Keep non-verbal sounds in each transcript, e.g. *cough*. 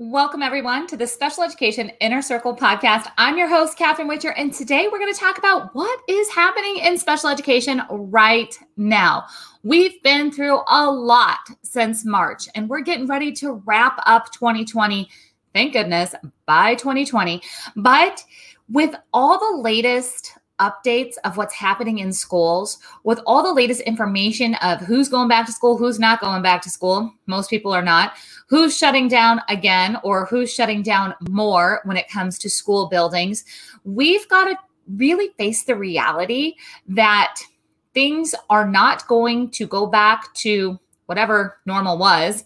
Welcome, everyone, to the Special Education Inner Circle podcast. I'm your host, Catherine Whitaker, and today we're going to talk about what is happening in special education right now. We've been through a lot since March, and we're getting ready to wrap up 2020. Thank goodness bye 2020. But with all the latest updates of what's happening in schools with all the latest information of who's going back to school, who's not going back to school. Most people are not. Who's shutting down again or who's shutting down more when it comes to school buildings. We've got to really face the reality that things are not going to go back to whatever normal was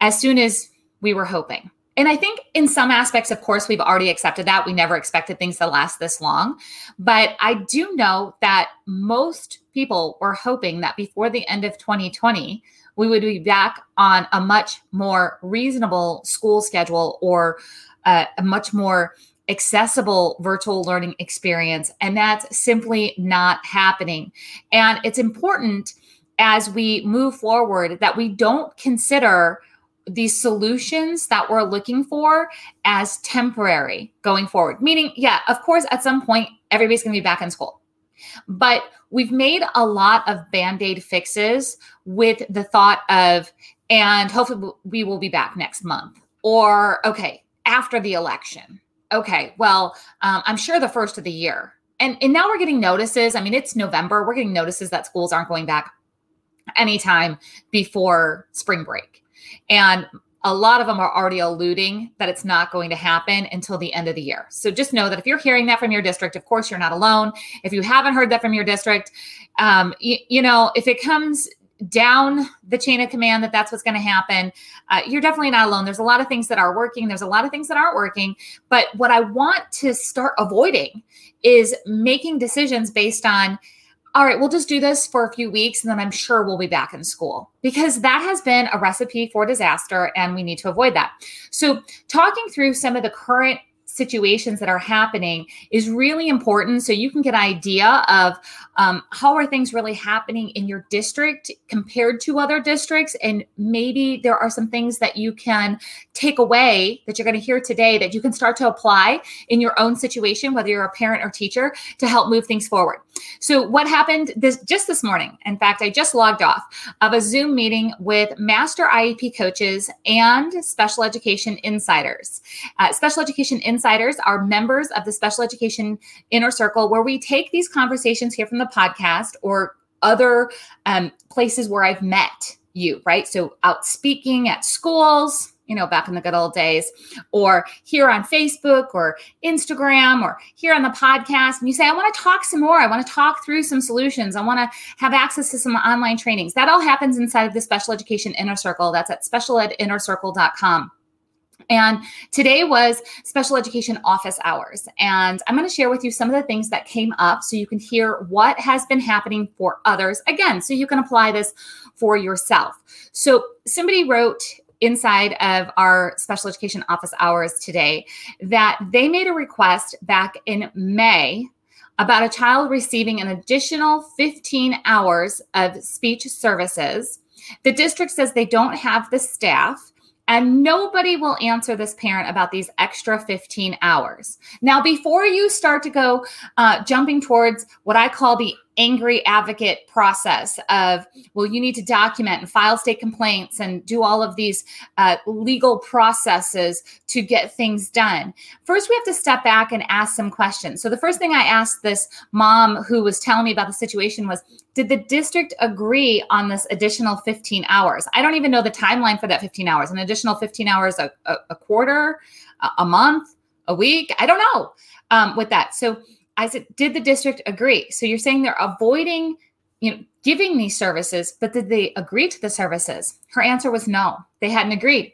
as soon as we were hoping. And I think in some aspects, of course, we've already accepted that. We never expected things to last this long. But I do know that most people were hoping that before the end of 2020, we would be back on a much more reasonable school schedule or uh, a much more accessible virtual learning experience. And that's simply not happening. And it's important as we move forward that we don't consider these solutions that we're looking for as temporary going forward. Meaning, yeah, of course, at some point, everybody's going to be back in school. But we've made a lot of band aid fixes with the thought of, and hopefully we will be back next month. Or, okay, after the election. Okay, well, um, I'm sure the first of the year. And, and now we're getting notices. I mean, it's November. We're getting notices that schools aren't going back anytime before spring break. And a lot of them are already alluding that it's not going to happen until the end of the year. So just know that if you're hearing that from your district, of course, you're not alone. If you haven't heard that from your district, um, you, you know, if it comes down the chain of command that that's what's going to happen, uh, you're definitely not alone. There's a lot of things that are working, there's a lot of things that aren't working. But what I want to start avoiding is making decisions based on, all right, we'll just do this for a few weeks and then I'm sure we'll be back in school because that has been a recipe for disaster and we need to avoid that. So, talking through some of the current situations that are happening is really important. So you can get an idea of um, how are things really happening in your district compared to other districts? And maybe there are some things that you can take away that you're going to hear today that you can start to apply in your own situation whether you're a parent or teacher to help move things forward. So what happened this just this morning in fact i just logged off of a zoom meeting with master iep coaches and special education insiders. Uh, special education insiders Insiders are members of the Special Education Inner Circle, where we take these conversations here from the podcast or other um, places where I've met you, right? So out speaking at schools, you know, back in the good old days, or here on Facebook or Instagram or here on the podcast, and you say, I want to talk some more. I want to talk through some solutions. I want to have access to some online trainings. That all happens inside of the Special Education Inner Circle. That's at specialedinnercircle.com. And today was special education office hours. And I'm going to share with you some of the things that came up so you can hear what has been happening for others. Again, so you can apply this for yourself. So somebody wrote inside of our special education office hours today that they made a request back in May about a child receiving an additional 15 hours of speech services. The district says they don't have the staff and nobody will answer this parent about these extra 15 hours. Now, before you start to go uh, jumping towards what I call the angry advocate process of, well, you need to document and file state complaints and do all of these uh, legal processes to get things done. First, we have to step back and ask some questions. So, the first thing I asked this mom who was telling me about the situation was, did the district agree on this additional 15 hours? I don't even know the timeline for that 15 hours, an additional 15 hours a, a, a quarter, a, a, month, a week. I don't know um, with that. So, I said, did the district agree? So you're saying they're avoiding, you know, giving these services, but did they agree to the services? Her answer was no, they hadn't agreed.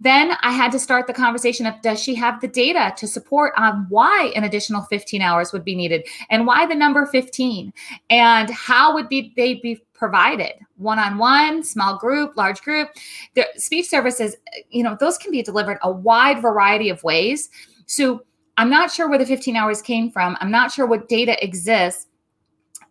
Then I had to start the conversation of does she have the data to support on why an additional 15 hours would be needed and why the number 15 and how would be they be provided one-on-one small group large group the speech services you know those can be delivered a wide variety of ways so I'm not sure where the 15 hours came from. I'm not sure what data exists.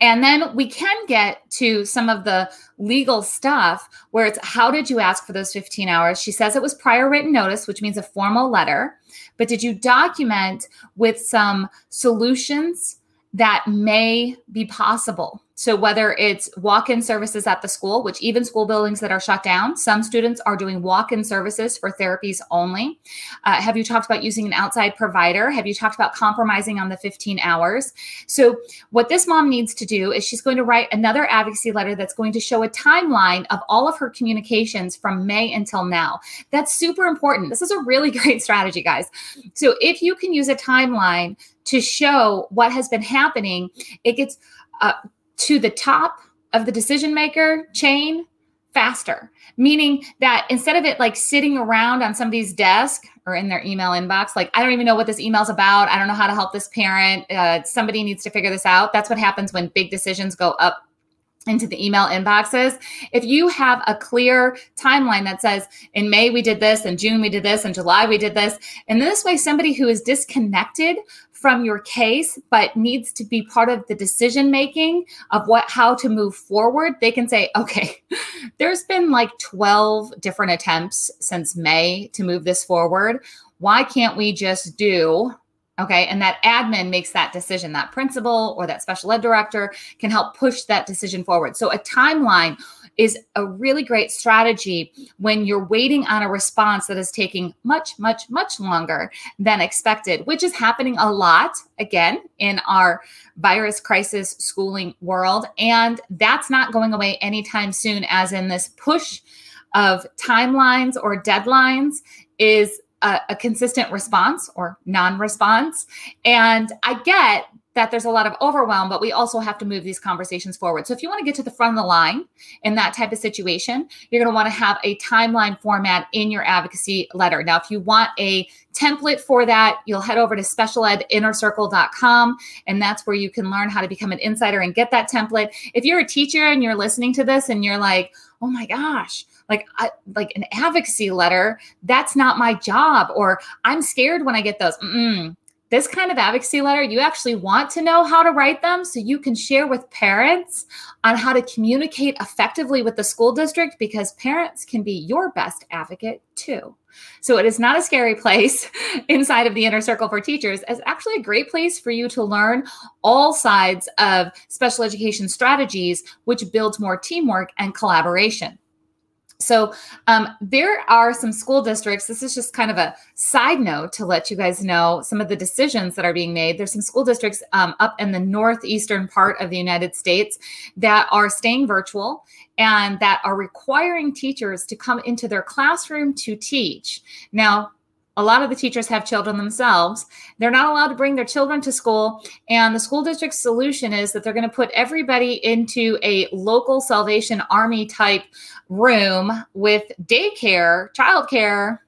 And then we can get to some of the legal stuff where it's how did you ask for those 15 hours? She says it was prior written notice, which means a formal letter. But did you document with some solutions that may be possible? So, whether it's walk in services at the school, which even school buildings that are shut down, some students are doing walk in services for therapies only. Uh, have you talked about using an outside provider? Have you talked about compromising on the 15 hours? So, what this mom needs to do is she's going to write another advocacy letter that's going to show a timeline of all of her communications from May until now. That's super important. This is a really *laughs* great strategy, guys. So, if you can use a timeline to show what has been happening, it gets uh, to the top of the decision maker chain faster meaning that instead of it like sitting around on somebody's desk or in their email inbox like i don't even know what this email's about. I don't know how to help this parent. Uh, somebody needs to figure this out. That's what happens when big decisions go up into the email inboxes. If you have a clear timeline that says in May we did this, in June we did this, in July we did this, and this way somebody who is disconnected from your case but needs to be part of the decision making of what how to move forward, they can say, okay, *laughs* there's been like 12 different attempts since May to move this forward. Why can't we just do Okay. And that admin makes that decision. That principal or that special ed director can help push that decision forward. So a timeline is a really great strategy when you're waiting on a response that is taking much, much, much longer than expected, which is happening a lot again in our virus crisis schooling world. And that's not going away anytime soon, as in this push of timelines or deadlines is a, consistent response or non response. And I get that there's a lot of overwhelm, but we also have to move these conversations forward. So if you want to get to the front of the line in that type of situation, you're going to want to have a timeline format in your advocacy letter. Now, if you want a template for that, you'll head over to specialedinnercircle.com, and that's where you can learn how to become an insider and get that template. If you're a teacher and you're listening to this and you're like, oh my gosh, like I, like an advocacy letter that's not my job or i'm scared when i get those Mm-mm. This kind of advocacy letter you actually want to know how to write them so you can share with parents on how to communicate effectively with the school district because parents can be your best advocate too so it is not a scary *laughs* place inside of the inner circle for teachers. It's actually a great place for you to learn all sides of special education strategies, which builds more teamwork and collaboration. So um, there are some school districts. This is just kind of a side note to let you guys know some of the decisions that are being made. There's some school districts um, up in the northeastern part of the United States that are staying virtual and that are requiring teachers to come into their classroom to teach. Now, a lot of the teachers have children themselves. They're not allowed to bring their children to school. And the school district's solution is that they're going to put everybody into a local Salvation Army type room with daycare, childcare,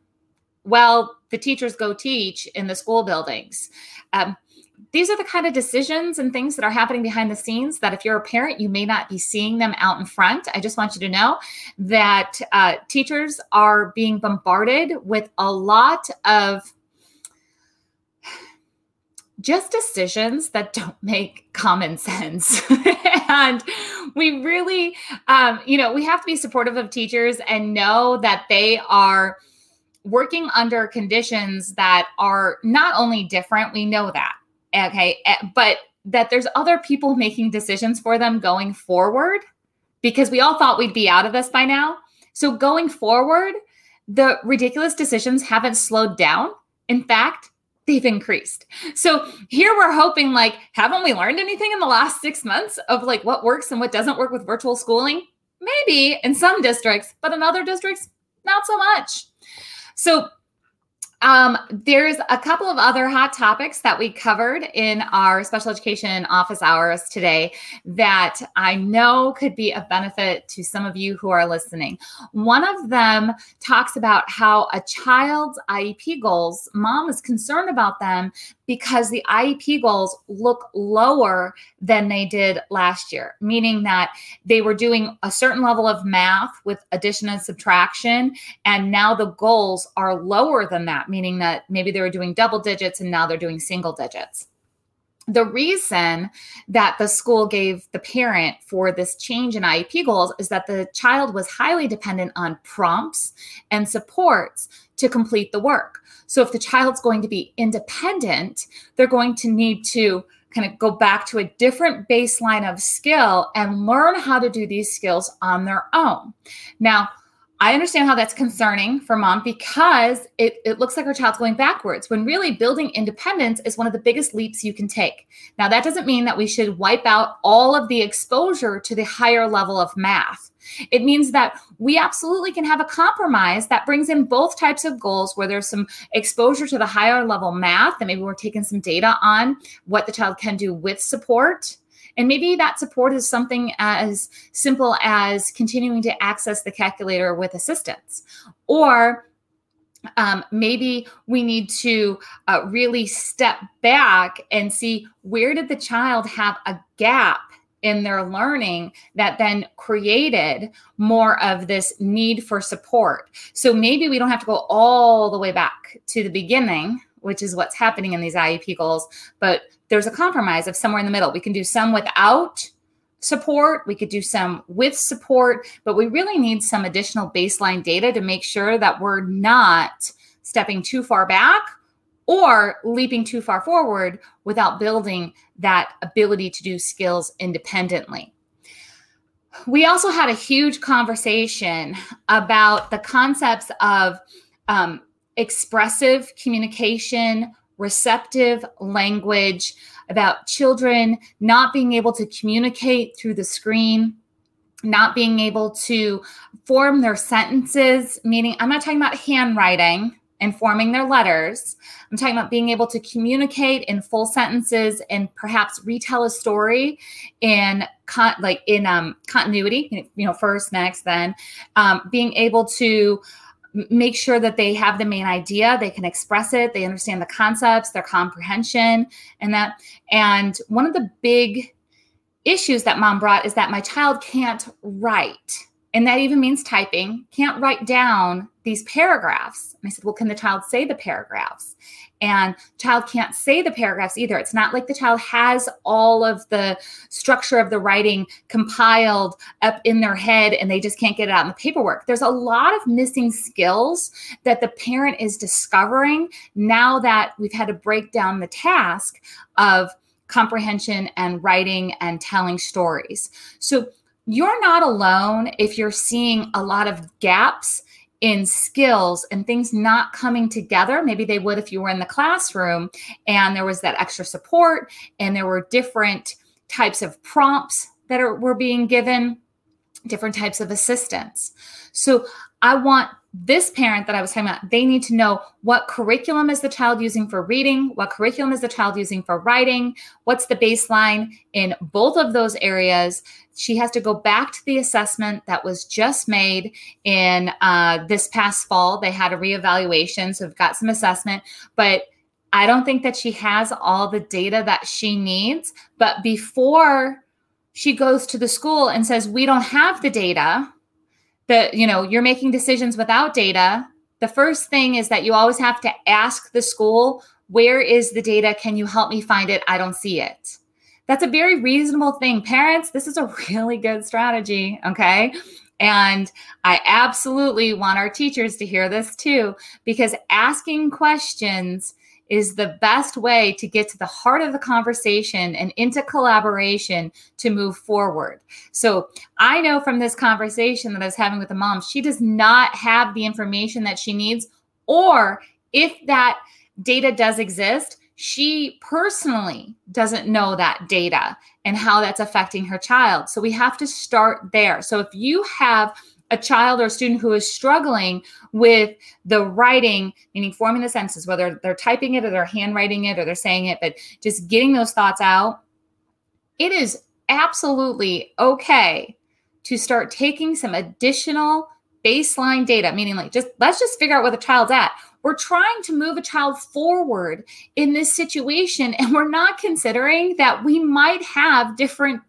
while the teachers go teach in the school buildings. Um, these are the kind of decisions and things that are happening behind the scenes that if you're a parent you may not be seeing them out in front. I just want you to know that uh, teachers are being bombarded with a lot of just decisions that don't make common sense. *laughs* And we really um, you know we have to be supportive of teachers and know that they are working under conditions that are not only different we know that Okay. Eh, but that there's other people *laughs* making decisions for them going forward because we all thought we'd be out of this by now. So going forward, the ridiculous decisions haven't slowed down. In fact, they've increased. So here we're hoping like haven't we learned anything in the last 6 months of like what works and what doesn't work with virtual schooling? Maybe in some districts, but in other districts not so much. So um, there's a couple of other hot topics that we covered in our special education office hours today that I know could be of benefit to some of you who are listening. One of them talks about how a child's IEP goals, mom is concerned about them because the IEP goals look lower than they did last year, meaning that they were doing a certain level of math with addition and subtraction. And now the goals are lower than that, meaning that maybe they were doing double digits and now they're doing single digits. The reason that the school gave the parent for this change in IEP goals is that the child was highly dependent on prompts and supports to complete the work. So if the child's going to be independent, they're going to need to kind of go back to a different baseline of skill and learn how to do these skills on their own. Now, I understand how that's concerning for mom because it, it looks like her child's going backwards when really building independence is one of the biggest leaps you can take. Now, that doesn't mean that we should wipe out all of the exposure to the higher level of math. It means that we absolutely can have a compromise that brings in both types of goals where there's some exposure to the higher level math, and maybe we're taking some data on what the child can do with support and maybe that support is something as simple as continuing to access the calculator with assistance. Or um, maybe we need to uh, really step back and see where did the child have a gap in their learning that then created more of this need for support. So maybe we don't have to go all the way back to the beginning, which is what's happening in these IEP goals, but there's a compromise of somewhere in the middle. We can do some without support, we could do some with support, but we really need some additional baseline data to make sure that we're not stepping too far back or leaping too far forward without building that ability to do skills independently. We also had a huge conversation about the concepts of um, expressive communication receptive language, about children not being able to communicate through the screen, not being able to form their sentences, meaning I'm not talking about handwriting and forming their letters. I'm talking about being able to communicate in full sentences and perhaps retell a story in con- like in um, continuity, you know, first, next, then, um, being able to make sure that they have the main idea they can express it they understand the concepts their comprehension and that and one of the big issues that mom brought is that my child can't write and that even means typing can't write down these paragraphs. And i said well can the child say the paragraphs and child can't say the paragraphs either. It's not like the child has all of the structure of the writing compiled up in their head and they just can't get it out in the paperwork. There's a lot of missing skills that the parent is discovering now that we've had to break down the task of comprehension and writing and telling stories. So you're not alone if you're seeing a lot of gaps in skills and things not coming together. Maybe they would if you were in the classroom and there was that extra support and there were different types of prompts that are, were being given, different types of assistance. So I want this parent that I was talking about, they need to know what curriculum is the child using for reading, what curriculum is the child using for writing, what's the baseline in both of those areas. She has to go back to the assessment that was just made in uh, this past fall. They had a reevaluation, so we've got some assessment, but I don't think that she has all the data that she needs. But before she goes to the school and says, We don't have the data, that you know you're making decisions without data. The first thing is that you always have to ask the school where is the data? Can you help me find it? I don't see it. That's a very reasonable thing. Parents this is a *laughs* really good strategy okay? And i absolutely want our teachers to hear this too because asking questions is the best way to get to the heart of the conversation and into collaboration to move forward. So I know from this conversation that I was having with the mom, she does not have the information that she needs, or if that data does exist, she personally doesn't know that data and how that's affecting her child. So we have to start there. So if you have a child or student who is struggling with the writing, meaning forming the sentences, whether they're typing it or they're handwriting it or they're saying it, but just getting those thoughts out, it is absolutely okay to start taking some additional baseline data, meaning like just let's just figure out where the child's at. We're trying to move a child forward in this situation, and we're not considering that we might have different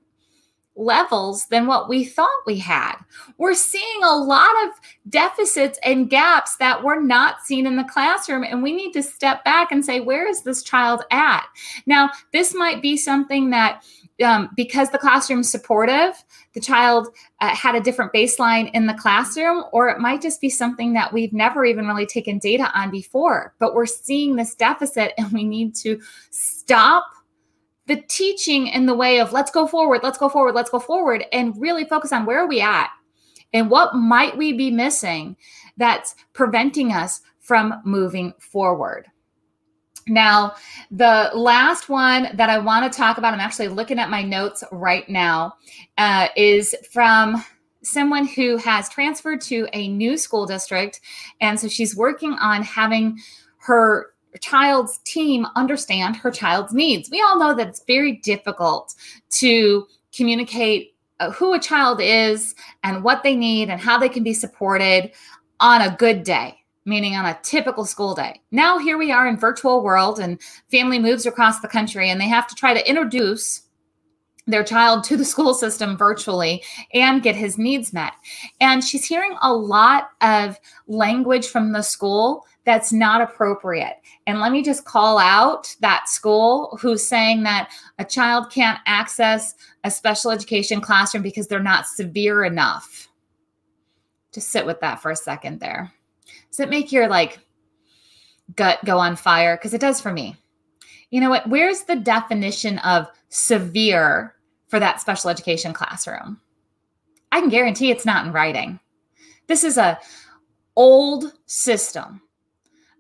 levels than what we thought we had. We're seeing a lot of deficits and gaps that were not seen in the classroom, and we need to step back and say, where is this child at? Now, this might be something that um, because the classroom's supportive, the child uh, had a different baseline in the classroom, or it might just be something that we've never even really taken data on before. But we're seeing this deficit, and we need to stop the teaching in the way of let's go forward, let's go forward, let's go forward, and really focus on where are we at and what might we be missing that's preventing us from moving forward. Now, the last one that I want to talk about, I'm actually looking at my notes right now, uh, is from someone who has transferred to a new school district. And so she's working on having her child's team understand her child's needs. We all know that it's very difficult to communicate uh, who a child is and what they need and how they can be supported on a good day meaning on a typical school day. Now here we are in virtual world and family moves across the country and they have to try to introduce their child to the *laughs* school system virtually and get his needs met. And she's hearing a lot of language from the school that's not appropriate. And let me just call out that school who's saying that a child can't access a special education classroom because they're not severe enough. Just sit with that for a second there. Does it make your like gut go on fire? Because it does for me. You know what? Where's the definition of severe for that special education classroom? I can guarantee it's not in writing. This is a old system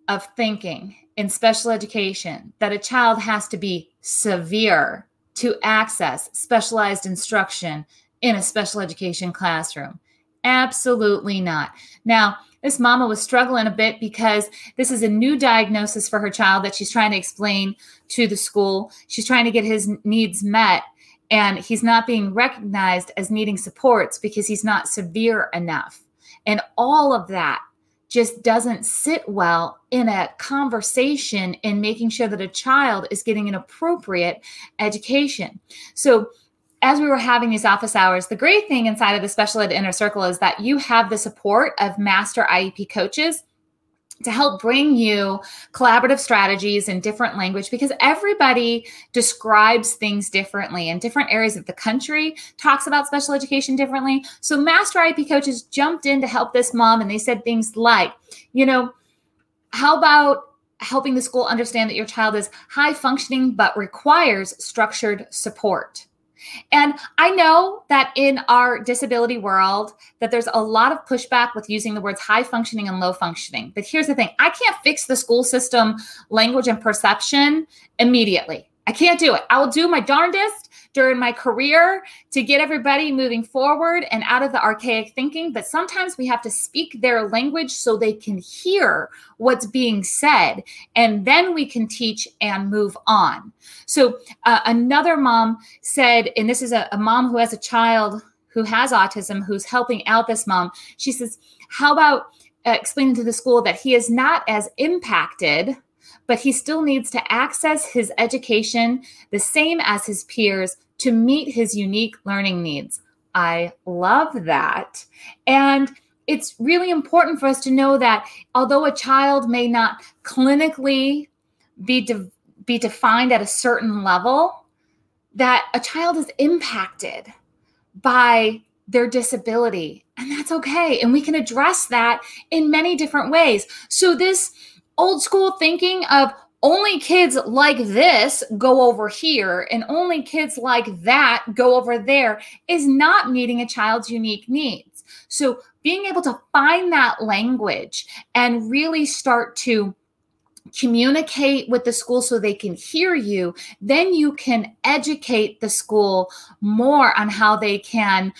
of thinking in special education that a child has to be severe to access specialized instruction in a special education classroom. Absolutely not. Now, this mama was struggling a bit because this is a new diagnosis for her child that she's trying to explain to the school. She's trying to get his needs met, and he's not being recognized as needing supports because he's not severe enough. And all of that just doesn't sit well in a conversation in making sure that a child is getting an appropriate education. So, as we were having these office hours, the great thing inside of the special ed inner circle is that you have the support of master IEP coaches to help bring you collaborative strategies in different language because everybody describes things differently in different areas of the country talks about special education differently. So master IEP coaches jumped in to help this mom and they said things like you know how about helping the school understand that your child is high functioning but requires structured support and I know that in our disability world that there's a lot of pushback with using the words high functioning and low functioning. But here's the thing, I can't fix the school system language and perception immediately. I can't do it. I will do my darndest during my career to get everybody moving forward and out of the archaic thinking. But sometimes we have to speak their language so they can hear what's being said. And then we can teach and move on. So uh, another mom said, and this is a, a mom who has a child who has autism who's helping out this mom. She says, How about uh, explaining to the school that he is not as impacted? But he still needs to access his education the same as his peers to meet his unique learning needs. I love that. And it's really important for us to know that although a child may not clinically be, de- be defined at a certain level, that a child is impacted by their disability. And that's okay. And we can address that in many different ways. So, this old school thinking of only kids like this go over here and only kids like that go over there is not meeting a child's unique needs. So, being able to find that language and really start to communicate with the school so they can hear you, then you can educate the school more on how they can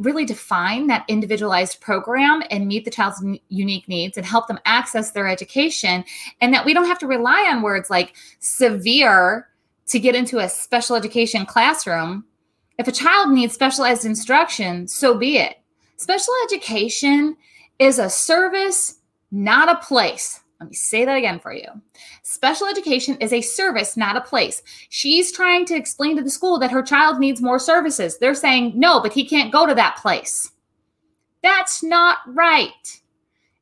really define that individualized program and meet the child's n- unique needs and help them access their education and that we don't have to rely on words like severe to get into a special education classroom. If a child needs specialized instruction so be it. Special education is a service not a place Let me say that again for you. Special education is a service, not a place. She's trying to explain to the school that her child needs more services. They're saying, no, but he can't go to that place. That's not right.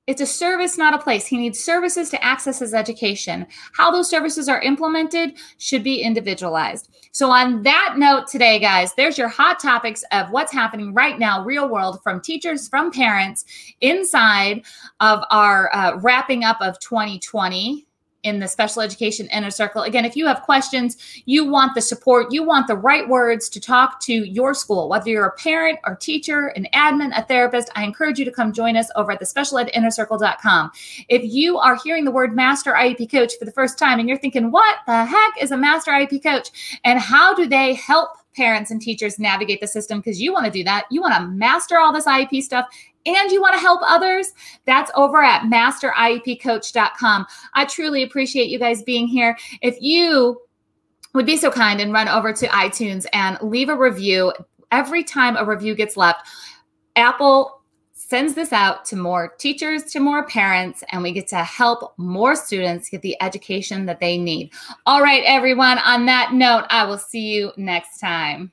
It's a service, not a place. He needs services to access his education. How those services are implemented should be individualized. So, on that note, today, guys, there's your hot topics of what's happening right now, real world, from teachers, from parents, inside of our uh, wrapping up of 2020 in the special education inner circle. Again, if you have questions, you want the support, you want the right words to talk to your school, whether you're a parent or teacher, an admin, a therapist, I encourage you to come join us over at the specialedinnercircle.com. If you are hearing the word master IEP coach for the first time and you're thinking, what the heck is a master IEP coach? And how do they help parents and teachers navigate the system because you want to do that. You want to master all this IEP stuff and you want to help others, that's over at masteriepcoach.com. I truly appreciate you guys being here. If you would be so kind and run over to iTunes and leave a review, every time a review gets left, Apple sends this out to more teachers, to more parents, and we get to help more students get the education that they need. All right, everyone, on that note, I will see you next time.